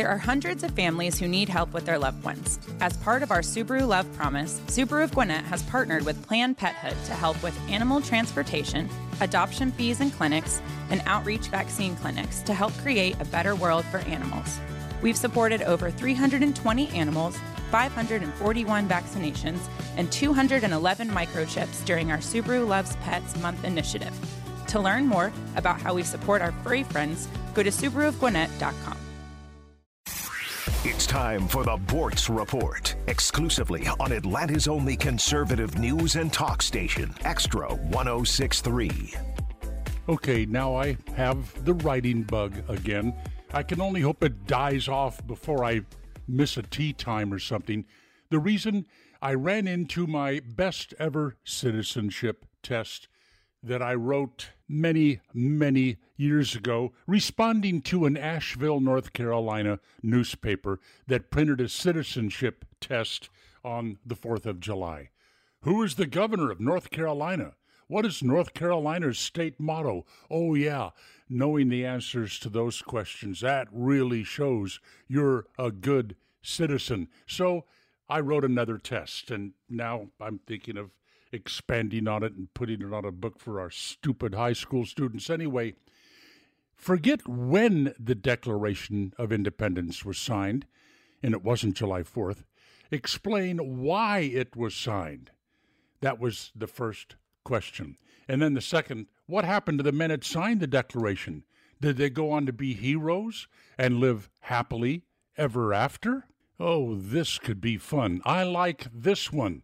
There are hundreds of families who need help with their loved ones. As part of our Subaru Love Promise, Subaru of Gwinnett has partnered with Planned Pethood to help with animal transportation, adoption fees and clinics, and outreach vaccine clinics to help create a better world for animals. We've supported over 320 animals, 541 vaccinations, and 211 microchips during our Subaru Loves Pets Month initiative. To learn more about how we support our furry friends, go to SubaruofGwinnett.com. It's time for the Boortz Report, exclusively on Atlanta's only conservative news and talk station, Extra 1063. Okay, now I have the writing bug again. I can only hope it dies off before I miss a tea time or something. The reason I ran into my best ever citizenship test that I wrote many, many years ago, responding to an Asheville, North Carolina newspaper that printed a citizenship test on the 4th of July. Who is the governor of North Carolina? What is North Carolina's state motto? Oh, yeah, knowing the answers to those questions, that really shows you're a good citizen. So I wrote another test, and now I'm thinking of expanding on it and putting it on a book for our stupid high school students. Anyway, forget when the Declaration of Independence was signed, and it wasn't July 4th. Explain why it was signed. That was the first question. And then the second, what happened to the men that signed the Declaration? Did they go on to be heroes and live happily ever after? Oh, this could be fun. I like this one.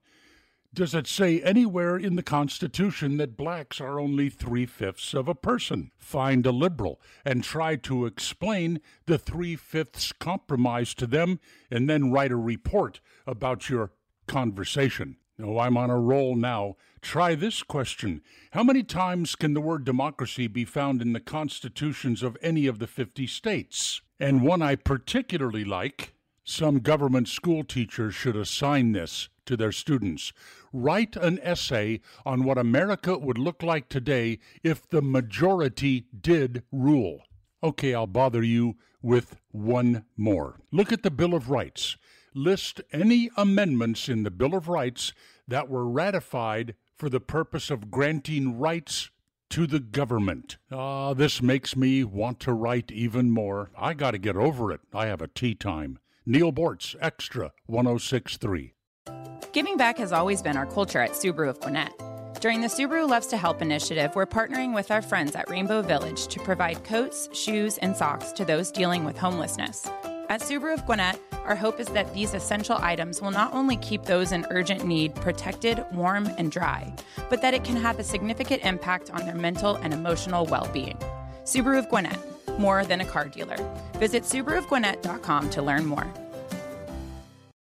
Does it say anywhere in the Constitution that blacks are only three fifths of a person? Find a liberal and try to explain the three fifths compromise to them, and then write a report about your conversation. Oh, I'm on a roll now. Try this question How many times can the word democracy be found in the constitutions of any of the 50 states? And one I particularly like some government school teachers should assign this to their students. Write an essay on what America would look like today if the majority did rule. Okay, I'll bother you with one more. Look at the Bill of Rights. List any amendments in the Bill of Rights that were ratified for the purpose of granting rights to the government. Ah, this makes me want to write even more. I got to get over it. I have a tea time. Neal Boortz, Extra 1063. Giving back has always been our culture at Subaru of Gwinnett. During the Subaru Loves to Help initiative, we're partnering with our friends at Rainbow Village to provide coats, shoes, and socks to those dealing with homelessness. At Subaru of Gwinnett, our hope is that these essential items will not only keep those in urgent need protected, warm, and dry, but that it can have a significant impact on their mental and emotional well being. Subaru of Gwinnett, more than a car dealer. Visit SubaruofGwinnett.com to learn more.